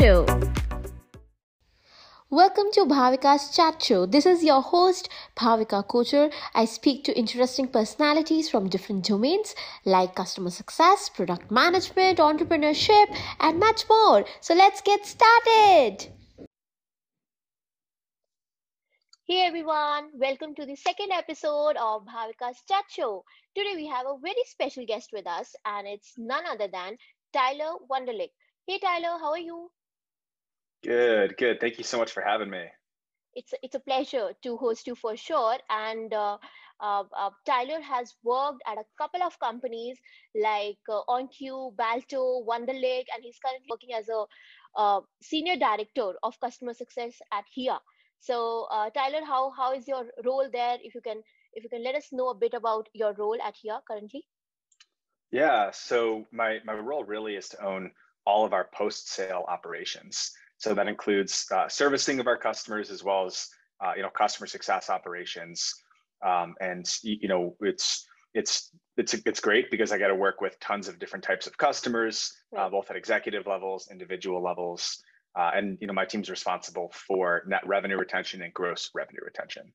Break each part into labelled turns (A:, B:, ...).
A: Show. Welcome to Bhavika's Chat Show. This is your host, Bhavika Kochhar. I speak to interesting personalities from different domains like customer success, product management, entrepreneurship, and much more. So let's get started. Hey everyone, welcome to the second episode of Bhavika's Chat Show. Today we have a very special guest with us, and it's none other than Tyler Wonderlic. Hey Tyler, how are you?
B: Good, good. Thank you so much for having me.
A: It's it's a pleasure to host you for sure. And uh, uh, uh, Tyler has worked at a couple of companies like uh, OnCue, Balto, Wonderlic, and he's currently working as a uh, senior director of customer success at Hiya. So, uh, Tyler, how how is your role there? If you can if you can let us know a bit about your role at Hiya currently.
B: Yeah. So my my role really is to own all of our post sale operations. So that includes uh, servicing of our customers as well as uh, you know customer success operations. Um, and you know it's it's it's it's great because I got to work with tons of different types of customers, uh, both at executive levels, individual levels, uh, and you know my team's responsible for net revenue retention and gross revenue retention.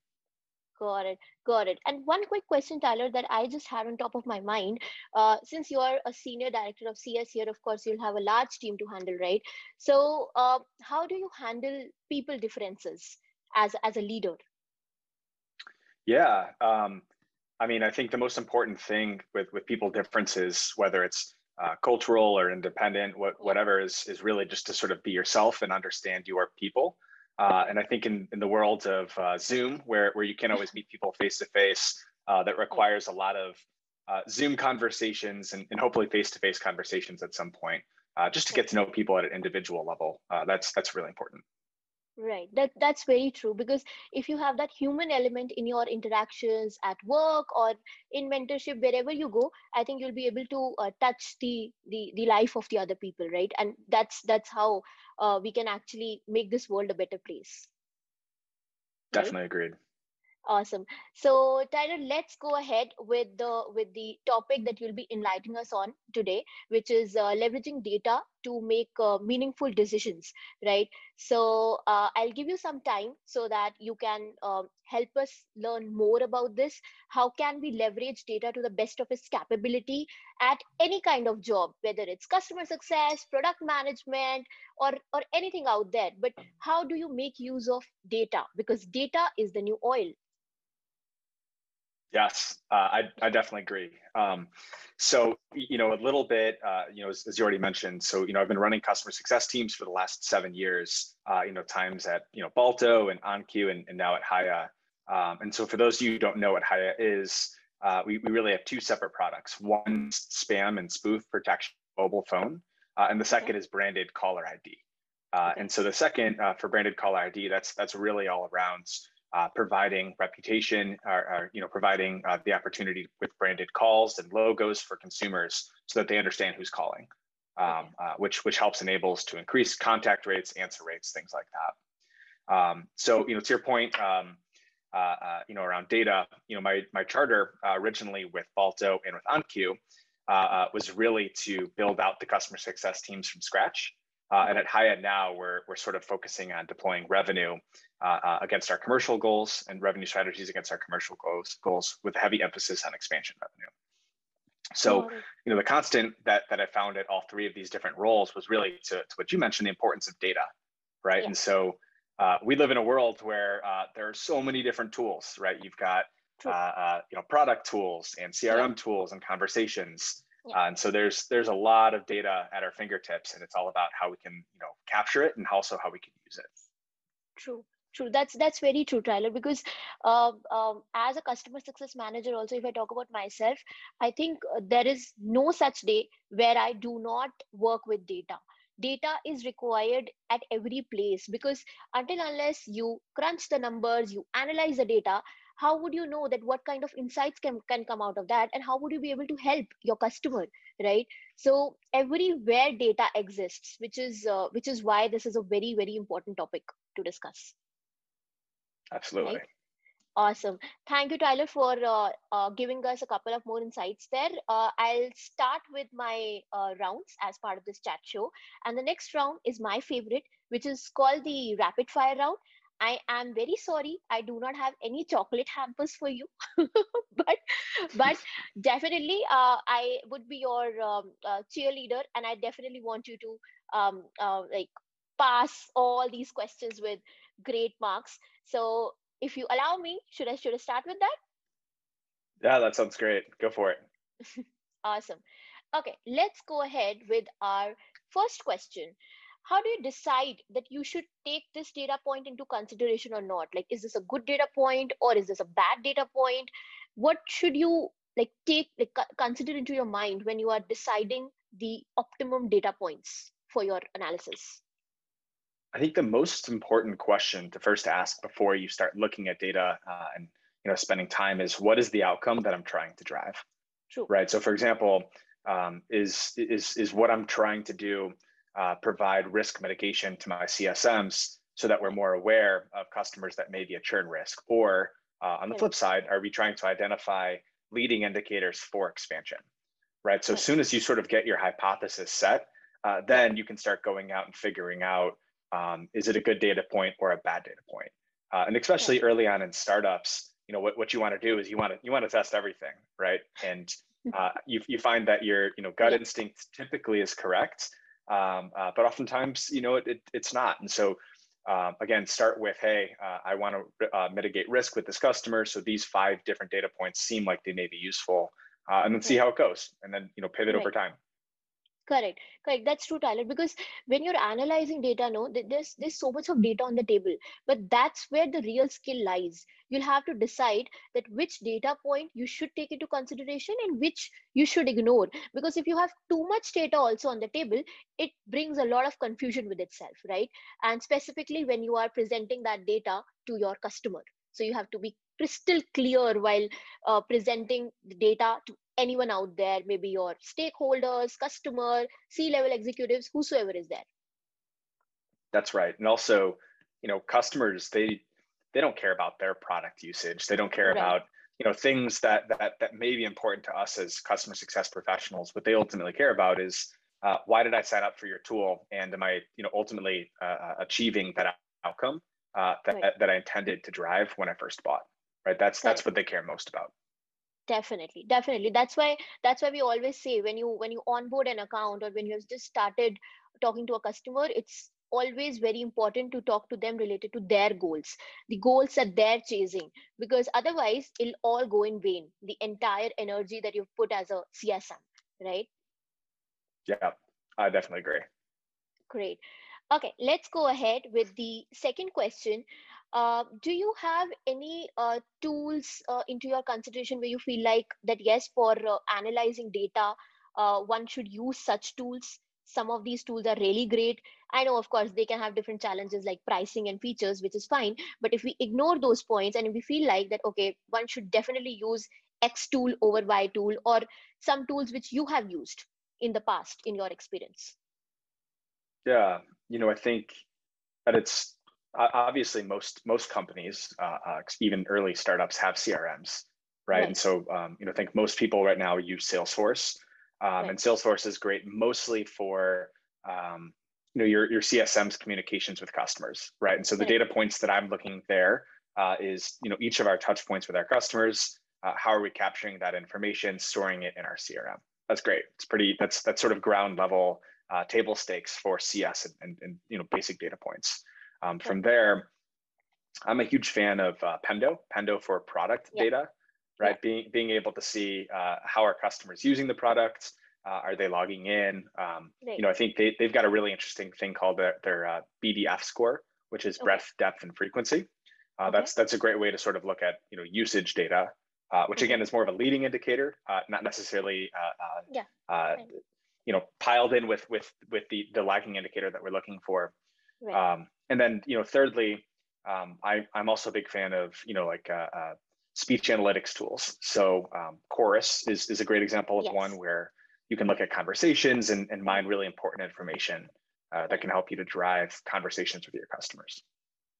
A: Got it. Got it. And one quick question, Tyler, that I just had on top of my mind. Uh, since you are a senior director of CS here, of course, you'll have a large team to handle, right? So, uh, how do you handle people differences as as a leader?
B: Yeah. Um, I mean, I think the most important thing with with people differences, whether it's uh, cultural or independent, what, whatever, is is really just to sort of be yourself and understand your people. Uh, and I think in, in the world of uh, Zoom, where, where you can't always meet people face to face, that requires a lot of uh, Zoom conversations and, and hopefully face to face conversations at some point, uh, just to get to know people at an individual level. Uh, that's that's really important.
A: Right. That that's very true because if you have that human element in your interactions at work or in mentorship wherever you go, I think you'll be able to uh, touch the the the life of the other people, right? And that's that's how uh, we can actually make this world a better place.
B: Definitely right? agreed.
A: Awesome. So Tyler, let's go ahead with the with the topic that you'll be enlightening us on today, which is uh, leveraging data to make uh, meaningful decisions, right? So uh, I'll give you some time so that you can um, help us learn more about this. How can we leverage data to the best of its capability at any kind of job, whether it's customer success, product management, or or anything out there? But how do you make use of data? Because data is the new oil
B: Yes, uh, I, I definitely agree. Um, so, you know, a little bit, uh, you know, as, as, you already mentioned, so, you know, I've been running customer success teams for the last seven years, uh, you know, times at, you know, Balto and OnCue and, and now at Hiya. Um, and so for those of you who don't know what Hiya is, uh, we, we really have two separate products. One spam and spoof protection mobile phone, uh, and the second is branded caller ID. Uh, and so the second for branded caller ID, that's that's really all around uh, providing reputation or, or, you know providing uh, the opportunity with branded calls and logos for consumers so that they understand who's calling um, uh, which which helps enables to increase contact rates answer rates things like that. Um, so you know to your point um, uh, uh, you know around data you know my my charter uh, originally with balto and with OnCue was really to build out the customer success teams from scratch uh, and at Hiya now, we're, we're sort of focusing on deploying revenue uh, uh, against our commercial goals and revenue strategies against our commercial goals, goals with a heavy emphasis on expansion revenue. So, you know, the constant that, that I found at all three of these different roles was really to, to what you mentioned, the importance of data, right? Yeah. And so uh, we live in a world where uh, there are so many different tools, right? You've got, uh, you know, product tools and CRM yeah. tools and conversations. Yeah. Uh, and so there's there's a lot of data at our fingertips, and it's all about how we can you know capture it and also how we can use it.
A: True, true. That's that's very true, Tyler. Because uh, um, as a customer success manager, also if I talk about myself, I think uh, there is no such day where I do not work with data data is required at every place because until unless you crunch the numbers you analyze the data how would you know that what kind of insights can, can come out of that and how would you be able to help your customer right so everywhere data exists which is uh, which is why this is a very very important topic to discuss
B: absolutely right?
A: Awesome. Thank you, Tyler, for uh, uh, giving us a couple of more insights there. Uh, I'll start with my uh, rounds as part of this chat show. And the next round is my favorite, which is called the rapid fire round. I am very sorry. I do not have any chocolate hampers for you, but but definitely, uh, I would be your um, uh, cheerleader, and I definitely want you to um, uh, like pass all these questions with great marks. So, if you allow me, should I should I start with that?
B: Yeah, that sounds great. Go for it.
A: awesome. Okay, let's go ahead with our first question how do you decide that you should take this data point into consideration or not? Like is this a good data point or is this a bad data point? What should you like take like consider into your mind when you are deciding the optimum data points for your analysis?
B: I think the most important question to first ask before you start looking at data uh, and you know spending time is what is the outcome that i'm trying to drive?
A: True.
B: right? So for example um, is is is what i'm trying to do uh, provide risk mitigation to my CSMs so that we're more aware of customers that may be a churn risk? Or uh, on the flip side, are we trying to identify leading indicators for expansion? Right. So as soon as you sort of get your hypothesis set, uh, then you can start going out and figuring out um, is it a good data point or a bad data point? Uh, and especially early on in startups, you know what, what you want to do is you want to you want to test everything, right? And uh, you you find that your you know gut instinct typically is correct, um, uh, but oftentimes, you know, it, it, it's not. And so, uh, again, start with, hey, uh, I want to uh, mitigate risk with this customer. So these five different data points seem like they may be useful, uh, and then see how it goes, and then you know, pivot right. over time.
A: Correct, correct. That's true, Tyler. Because when you're analyzing data, no, there's there's so much of data on the table, but that's where the real skill lies. You'll have to decide that which data point you should take into consideration and which you should ignore. Because if you have too much data also on the table, it brings a lot of confusion with itself, right? And specifically when you are presenting that data to your customer, so you have to be crystal clear while uh, presenting the data to anyone out there, maybe your stakeholders, customer, C-level executives, whosoever is there.
B: That's right. And also, you know, customers, they they don't care about their product usage. They don't care right. about, you know, things that that that may be important to us as customer success professionals. What they ultimately care about is uh, why did I sign up for your tool, and am I, you know, ultimately uh, achieving that outcome uh, that right. that I intended to drive when I first bought. Right. That's that's what they care most about
A: definitely definitely. That's why that's why we always say when you when you onboard an account or when you have just started talking to a customer it's always very important to talk to them related to their goals. The goals that they're chasing because otherwise it'll all go in vain the entire energy that you've put as a csm right?
B: Yeah i definitely agree.
A: Great. Okay let's go ahead with the second question uh, do you have any uh, tools uh, into your consideration where you feel like that yes for uh, analyzing data uh, one should use such tools? Some of these tools are really great. I know of course they can have different challenges like pricing and features which is fine. But if we ignore those points and if we feel like that okay one should definitely use x tool over y tool or some tools which you have used in the past in your experience.
B: Yeah you know i think at its obviously most most companies, uh, uh, even early startups, have CRMs, right? And so um, you know, I think most people right now use Salesforce, um, and Salesforce is great mostly for um, you know your your CSM's communications with customers, right? And so the data points that I'm looking there uh, is you know each of our touch points with our customers. Uh, how are we capturing that information, storing it in our CRM? That's great. It's pretty. That's that's sort of ground level uh, table stakes for CS and, and, and you know basic data points. Um, from there, I'm a huge fan of uh, Pendo, Pendo for product yeah. data, right? Yeah. Being being able to see uh, how our customers using the product, uh, are they logging in? Um. You know, I think they they've got a really interesting thing called their their uh, BDF score, which is okay. breadth, depth, and frequency. Uh, okay. That's that's a great way to sort of look at you know usage data, uh, which again is more of a leading indicator, not necessarily yeah. Right. you know piled in with with with the the lagging indicator that we're looking for. Right. Um, and then you know thirdly um, I, i'm also a big fan of you know like uh, uh, speech analytics tools so um, chorus is, is a great example of yes. one where you can look at conversations and, and mine really important information uh, that can help you to drive conversations with your customers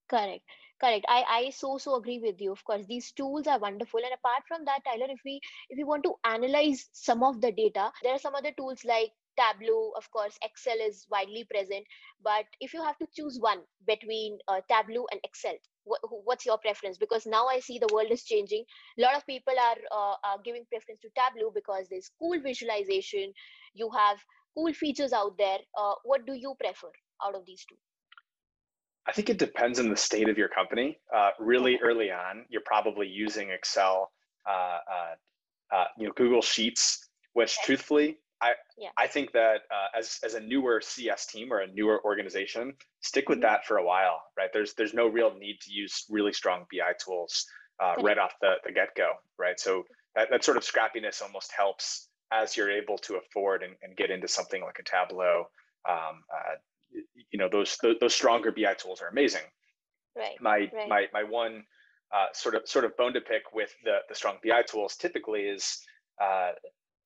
A: Correct. Correct. I, I so so agree with you. Of course, these tools are wonderful. And apart from that, Tyler, if we if we want to analyze some of the data, there are some other tools like Tableau, of course, Excel is widely present. But if you have to choose one between uh, Tableau and Excel, what, what's your preference? Because now I see the world is changing. A lot of people are, uh, are giving preference to Tableau because there's cool visualization. You have cool features out there. Uh, what do you prefer out of these two?
B: I think it depends on the state of your company. Uh, really early on, you're probably using Excel, uh, uh, uh you know, Google Sheets, which truthfully, I yeah. I think that uh, as as a newer CS team or a newer organization, stick with mm-hmm. that for a while, right? There's there's no real need to use really strong BI tools uh, right off the, the get go, right? So that, that sort of scrappiness almost helps as you're able to afford and, and get into something like a Tableau. Um, you know those those stronger BI tools are amazing.
A: Right.
B: My
A: right.
B: my my one uh, sort of sort of bone to pick with the the strong BI tools typically is uh,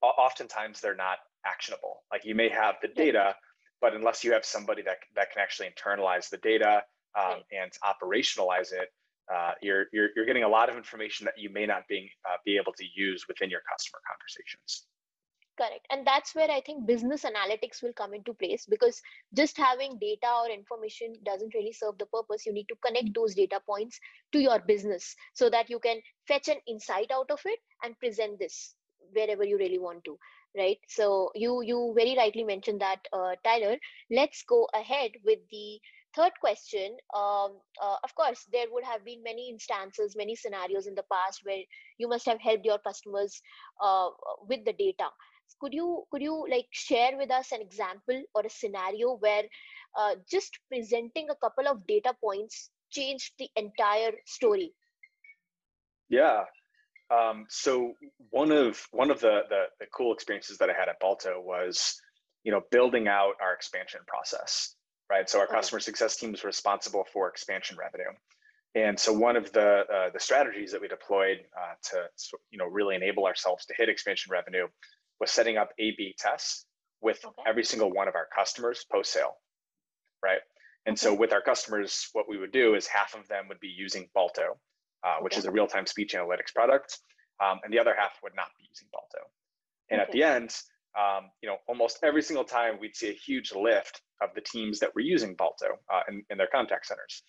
B: oftentimes they're not actionable. Like you may have the data, but unless you have somebody that that can actually internalize the data um, and operationalize it, uh, you're, you're you're getting a lot of information that you may not being uh, be able to use within your customer conversations.
A: Correct. And that's where I think business analytics will come into place because just having data or information doesn't really serve the purpose. You need to connect those data points to your business so that you can fetch an insight out of it and present this wherever you really want to right? So you you very rightly mentioned that uh, tyler. Let's go ahead with the third question. Um, uh, of course there would have been many instances many scenarios in the past where you must have helped your customers uh, with the data. Could you could you like share with us an example or a scenario where uh, just presenting a couple of data points changed the entire story?
B: Yeah um, so one of one of the, the, the cool experiences that i had at balto was you know building out our expansion process right so our okay. customer success team is responsible for expansion revenue and so one of the uh, the strategies that we deployed uh, to you know really enable ourselves to hit expansion revenue was setting up A/B tests with okay. every single one of our customers post sale, right? And okay. so with our customers, what we would do is half of them would be using Balto, uh, which okay. is a real time speech analytics product, um, and the other half would not be using Balto. And at the end, um, you know, almost every single time we'd see a huge lift of the teams that were using Balto uh, in, in their contact centers.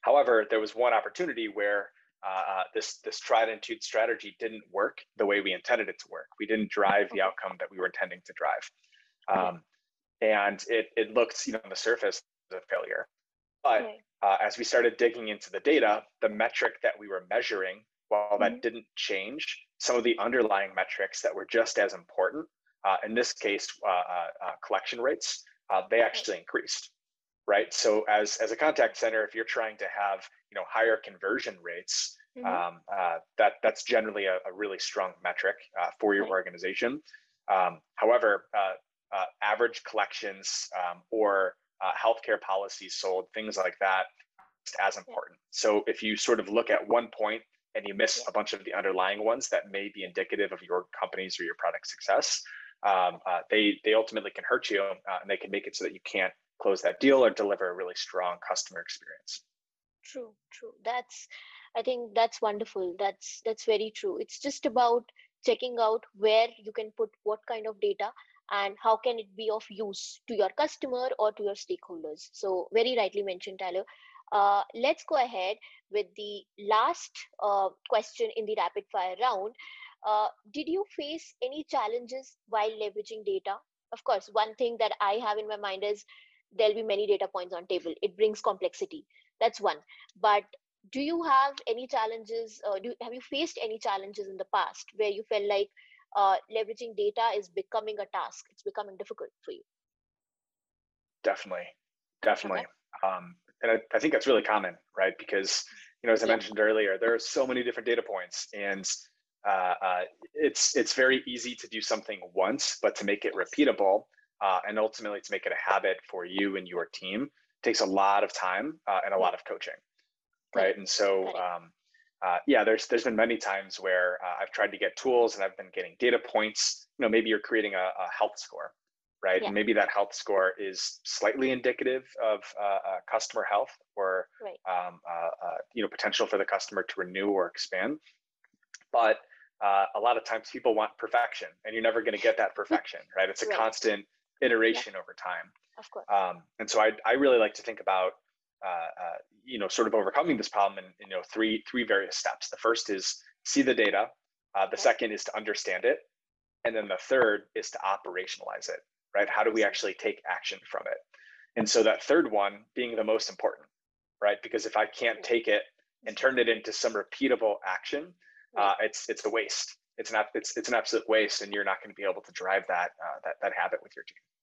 B: However, there was one opportunity where uh, this this tried and true strategy didn't work the way we intended it to work. We didn't drive the outcome that we were intending to drive, um, and it it looked you know on the surface as a failure. But uh, as we started digging into the data, the metric that we were measuring, while that mm-hmm. didn't change, some of the underlying metrics that were just as important, uh, in this case, uh, uh, uh, collection rates, they actually increased right? So as as a contact center, if you're trying to have you know higher conversion rates, mm-hmm. um, uh, that that's generally a, a really strong metric uh, for your organization. Um, however, uh, uh average collections um, or uh, healthcare policies sold, things like that, as important. So if you sort of look at one point and you miss a bunch of the underlying ones that may be indicative of your company's or your product success, um, uh, they they ultimately can hurt you and they can make it so that you can't close that deal or deliver a really strong customer experience.
A: True true. That's i think that's wonderful. That's that's very true. It's just about checking out where you can put what kind of data and how can it be of use to your customer or to your stakeholders? So very rightly mentioned tyler uh, let's go ahead with the last uh, question in the rapid fire round. Uh, did you face any challenges while leveraging data? Of course one thing that i have in my mind is there'll be many data points on table. It brings complexity. That's one. But do you have any challenges uh, do have you faced any challenges in the past where you felt like uh, leveraging data is becoming a task. It's becoming difficult for you.
B: Definitely. Definitely. Okay. um, and I, I, think that's really common right? Because you know as i yeah. mentioned earlier there are so many different data points and uh, uh, it's it's very easy to do something once but to make it repeatable uh, and ultimately to make it a habit for you and your team takes a lot of time uh, and a lot of coaching right? and so um, uh, yeah there's there's been many times where uh, i've tried to get tools and i've been getting data points you know maybe you're creating a, a health score right? Yeah. And maybe that health score is slightly indicative of uh, uh, customer health or right. um, uh, uh you know potential for the customer to renew or expand. But uh, a lot of times people want perfection, and you're never going to get that perfection, right? It's a right. constant iteration yeah. over time.
A: Of course.
B: Um, and so I, I really like to think about uh, you know sort of overcoming this problem in, you know three three various steps. The first is see the data. the second is to understand it, and then the third is to operationalize it right? How do we actually take action from it? And so that third one being the most important, right? Because if I can't take it and turn it into some repeatable action, uh, it's it's a waste. It's an it's it's an absolute waste, and you're not going to be able to drive that uh, that that habit with your team.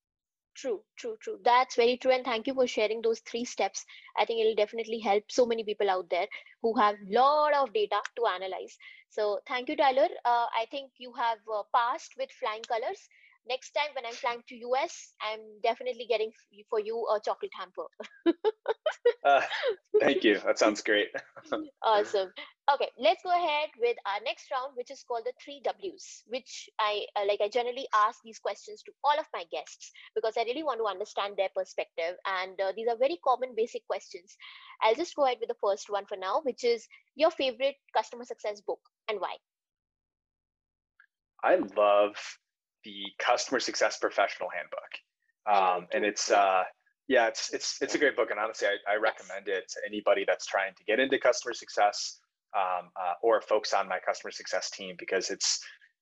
A: True, true, true. That's very true. And thank you for sharing those three steps. I think it'll definitely help so many people out there who have a lot of data to analyze. So thank you, Tyler. Uh, I think you have uh, passed with flying colors next time when I'm flying to US, I'm definitely getting for you a chocolate hamper.
B: uh, thank you. That sounds great.
A: awesome. Okay, let's go ahead with our next round, which is called the three W's, which I uh, like. I generally ask these questions to all of my guests because I really want to understand their perspective, and uh, these are very common, basic questions. I'll just go ahead with the first one for now, which is your favorite customer success book and why.
B: I love the Customer Success Professional Handbook, um, and it's uh, yeah, it's it's it's a great book, and honestly, I, I recommend it to anybody that's trying to get into customer success um, uh, or folks on my customer success team because it's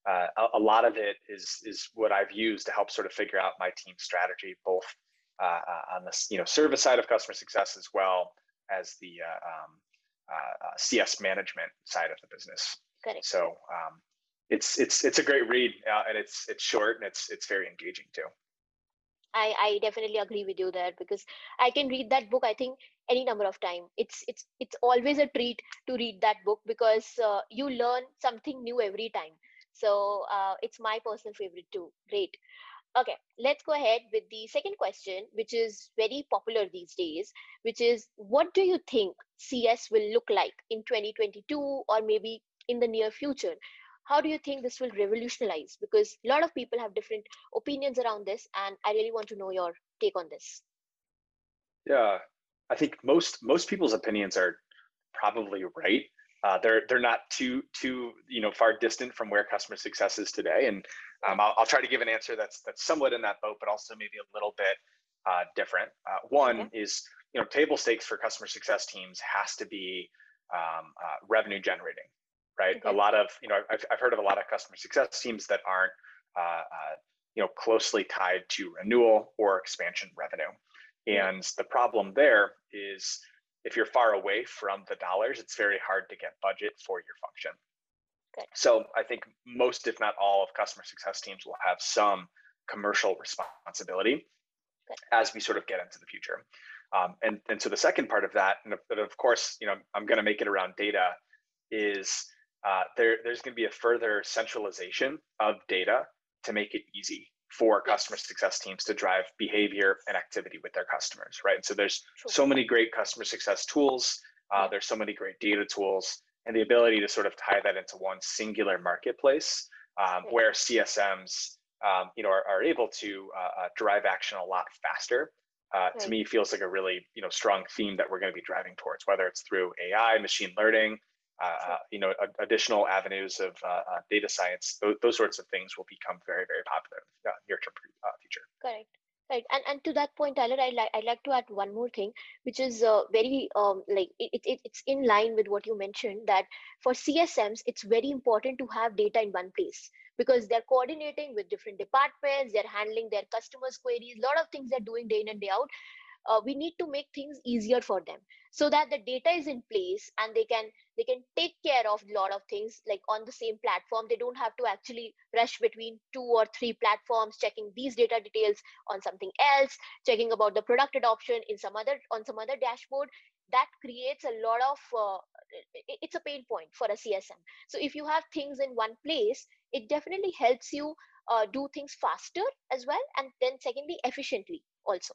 B: uh, a, a, lot of it is is what I've used to help sort of figure out my team strategy, both uh, uh, on the you know service side of customer success as well as the uh, um, CS management side of the business.
A: Correct.
B: So um, it's it's it's a great read uh, and it's it's short and it's it's very engaging too
A: I, I definitely agree with you there because I can read that book I think any number of time. It's it's it's always a treat to read that book because uh, you learn something new every time. So uh, it's my personal favorite too. Great. Okay, let's go ahead with the second question, which is very popular these days, which is what do you think CS will look like in 2022 or maybe in the near future? How do you think this will revolutionize? Because a lot of people have different opinions around this and i really want to know your take on this.
B: Yeah i think most most people's opinions are probably right. Uh, they're they're not too too you know far distant from where customer success is today. And um, I'll, I'll, try to give an answer that's that's somewhat in that boat but also maybe a little bit uh, different. Uh, one okay. is you know table stakes for customer success teams has to be um, uh, revenue generating right? Okay. A lot of, you know, I've, I've heard of a lot of customer success teams that aren't, uh, uh, you know, closely tied to renewal or expansion revenue. And the problem there is if you're far away from the dollars, it's very hard to get budget for your function. Okay. So I think most, if not all, of customer success teams will have some commercial responsibility as we sort of get into the future. Um, and, and so the second part of that, and of, of course, you know, I'm going to make it around data, is uh, there, there's going to be a further centralization of data to make it easy for customer success teams to drive behavior and activity with their customers, right? And so there's so many great customer success tools. Uh, there's so many great data tools, and the ability to sort of tie that into one singular marketplace um, where CSMs, um, you know, are, are able to uh, uh, drive action a lot faster. Uh, to me, feels like a really, you know, strong theme that we're going to be driving towards, whether it's through AI, machine learning, uh, you know, additional avenues of uh, uh, data science, those, those, sorts of things will become very, very popular in the near term future.
A: Correct. Right, and and to that point, Tyler, I like I like to add one more thing, which is uh, very um like it, it it's in line with what you mentioned that for CSMs it's very important to have data in one place because they're coordinating with different departments, they're handling their customers' queries, a lot of things they're doing day in and day out, uh, we need to make things easier for them so that the data is in place and they can they can take care of a lot of things like on the same platform. They don't have to actually rush between two or three platforms checking these data details on something else checking about the product adoption in some other on some other dashboard. That creates a lot of uh, it's a pain point for a csm so if you have things in one place it definitely helps you uh, do things faster as well and then secondly efficiently also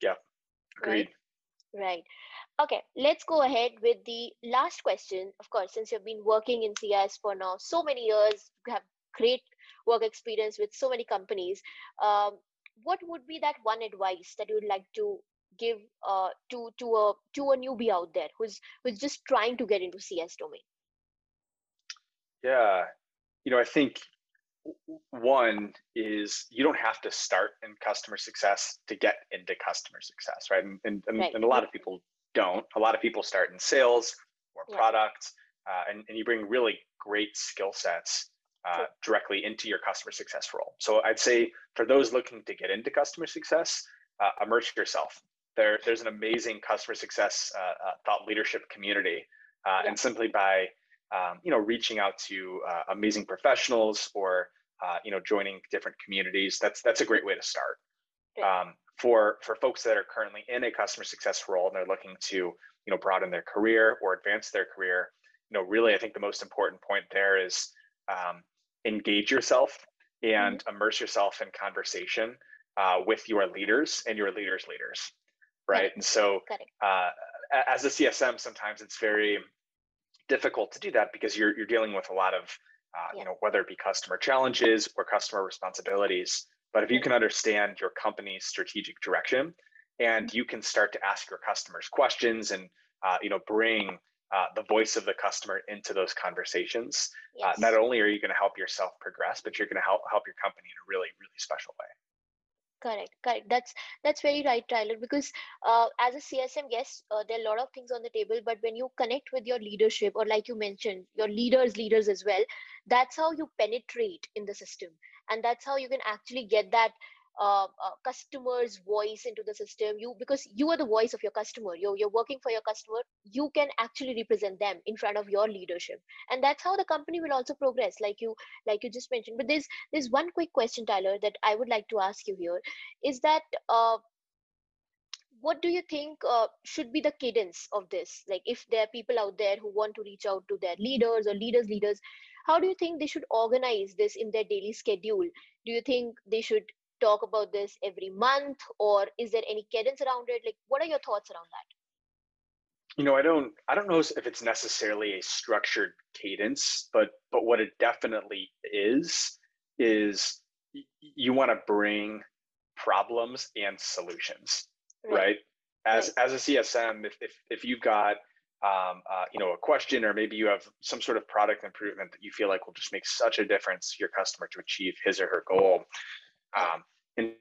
B: yeah, agreed.
A: Right. right. Okay, let's go ahead with the last question. Of course, since you've been working in CS for now so many years, you have great work experience with so many companies um, what would be that one advice that you would like to give uh, to to a to a newbie out there who's who's just trying to get into cs domain
B: yeah you know i think one is you don't have to start in customer success to get into customer success right and, and, right. and a lot of people don't a lot of people start in sales or yeah. product uh, and, and you bring really great skill sets uh, directly into your customer success role. So I'd say for those looking to get into customer success, uh, immerse yourself. There, there's an amazing customer success uh, uh thought leadership community, uh, yeah. and simply by um, you know reaching out to uh, amazing professionals or you know joining different communities, that's that's a great way to start. Um, for for folks that are currently in a customer success role and they're looking to you know broaden their career or advance their career, you know really I think the most important point there is um, engage yourself and mm-hmm. immerse yourself in conversation uh, with your leaders and your leaders' leaders, right? And so, uh, as a CSM, sometimes it's very difficult to do that because you're you're dealing with a lot of uh, yeah. you know whether it be customer challenges or customer responsibilities. But if you can understand your company's strategic direction and mm-hmm. you can start to ask your customers questions and uh, you know bring uh, the voice of the customer into those conversations. Uh, yes. Not only are you going to help yourself progress, but you're going to help help your company in a really really special way.
A: Correct, correct. That's that's very right, Tyler. Because uh, as a CSM, yes, uh, there are a lot of things on the table. But when you connect with your leadership, or like you mentioned, your leaders, leaders as well, that's how you penetrate in the system, and that's how you can actually get that uh, uh, customer's voice into the system. You because you are the voice of your customer you're, you're working for your customer you can actually represent them in front of your leadership. And that's how the company will also progress like you like you just mentioned. But there's there's one quick question tyler that i would like to ask you here is that uh, what do you think uh, should be the cadence of this? Like if there are people out there who want to reach out to their leaders or leaders leaders how do you think they should organize this in their daily schedule? Do you think they should talk about this every month or is there any cadence around it like what are your thoughts around that
B: you know i don't i don't know if it's necessarily a structured cadence but but what it definitely is is you want to bring problems and solutions right, right? as right. as a csm if, if if you've got um, uh, you know a question or maybe you have some sort of product improvement that you feel like will just make such a difference to your customer to achieve his or her goal um, and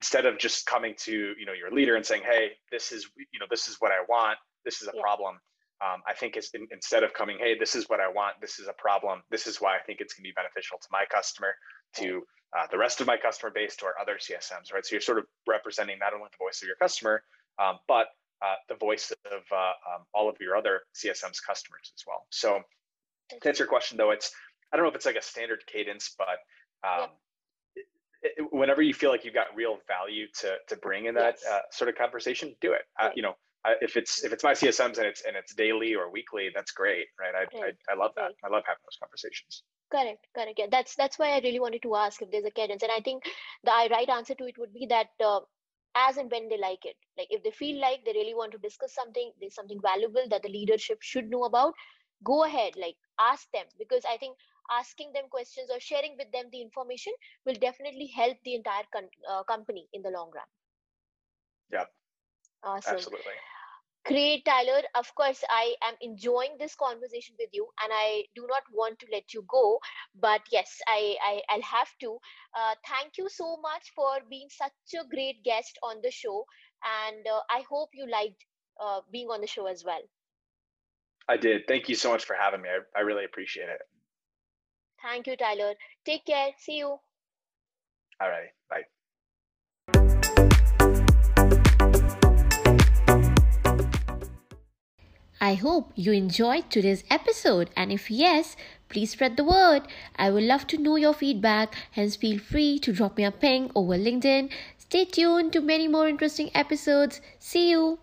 B: instead of just coming to you know your leader and saying, "Hey, this is you know this is what I want. This is a yeah. problem." Um, I think is in, instead of coming, "Hey, this is what I want. This is a problem. This is why I think it's going to be beneficial to my customer, to uh, the rest of my customer base, to our other CSMs." Right. So you're sort of representing not only the voice of your customer, um, but uh, the voice of uh, um, all of your other CSM's customers as well. So to answer your question, though, it's I don't know if it's like a standard cadence, but um, whenever you feel like you've got real value to to bring in that yes. uh, sort of conversation, do it. Right. Uh, you know, if it's if it's my CSMs and it's and it's daily or weekly, that's great, right? I right. I, I, love that. Right. I love having those conversations.
A: Correct, correct. Yeah, that's that's why I really wanted to ask if there's a cadence, and I think the right answer to it would be that. Uh, as and when they like it like if they feel like they really want to discuss something there's something valuable that the leadership should know about go ahead like ask them because i think asking them questions or sharing with them the information will definitely help the entire con- uh, company in the long run.
B: Yeah.
A: Awesome.
B: Absolutely.
A: Great, Tyler. Of course, I am enjoying this conversation with you, and I do not want to let you go. But yes, I, I will have to. Uh, thank you so much for being such a great guest on the show, and uh, I hope you liked uh, being on the show as well.
B: I did. Thank you so much for having me. I, I really appreciate it.
A: Thank you, Tyler. Take care. See you.
B: All right. Bye.
C: I hope you enjoyed today's episode, and if yes, please spread the word. I would love to know your feedback, hence, feel free to drop me a ping over LinkedIn. Stay tuned to many more interesting episodes. See you.